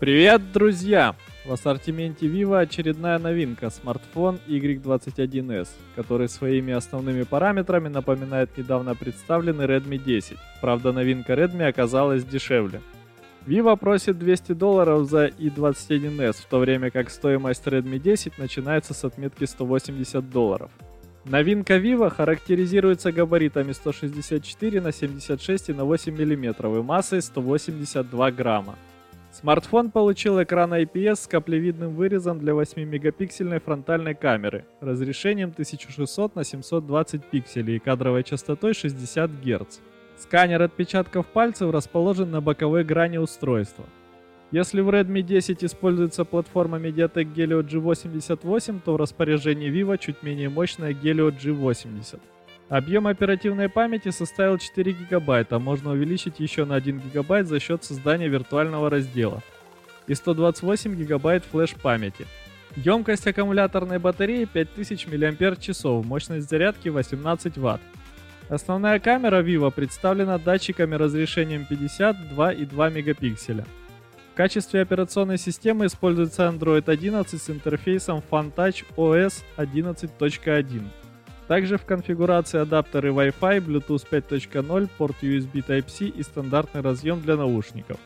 Привет, друзья! В ассортименте Vivo очередная новинка – смартфон Y21s, который своими основными параметрами напоминает недавно представленный Redmi 10. Правда, новинка Redmi оказалась дешевле. Vivo просит 200 долларов за i21s, в то время как стоимость Redmi 10 начинается с отметки 180 долларов. Новинка Vivo характеризуется габаритами 164 на 76 и на 8 мм и массой 182 грамма. Смартфон получил экран IPS с каплевидным вырезом для 8-мегапиксельной фронтальной камеры, разрешением 1600 на 720 пикселей и кадровой частотой 60 Гц. Сканер отпечатков пальцев расположен на боковой грани устройства. Если в Redmi 10 используется платформа MediaTek Helio G88, то в распоряжении Vivo чуть менее мощная Helio G80. Объем оперативной памяти составил 4 гигабайта, можно увеличить еще на 1 гигабайт за счет создания виртуального раздела. И 128 гигабайт флеш-памяти. Емкость аккумуляторной батареи 5000 мАч, мощность зарядки 18 Вт. Основная камера Vivo представлена датчиками разрешением 52 и 2 мегапикселя. В качестве операционной системы используется Android 11 с интерфейсом FunTouch OS 11.1. Также в конфигурации адаптеры Wi-Fi, Bluetooth 5.0, порт USB Type-C и стандартный разъем для наушников.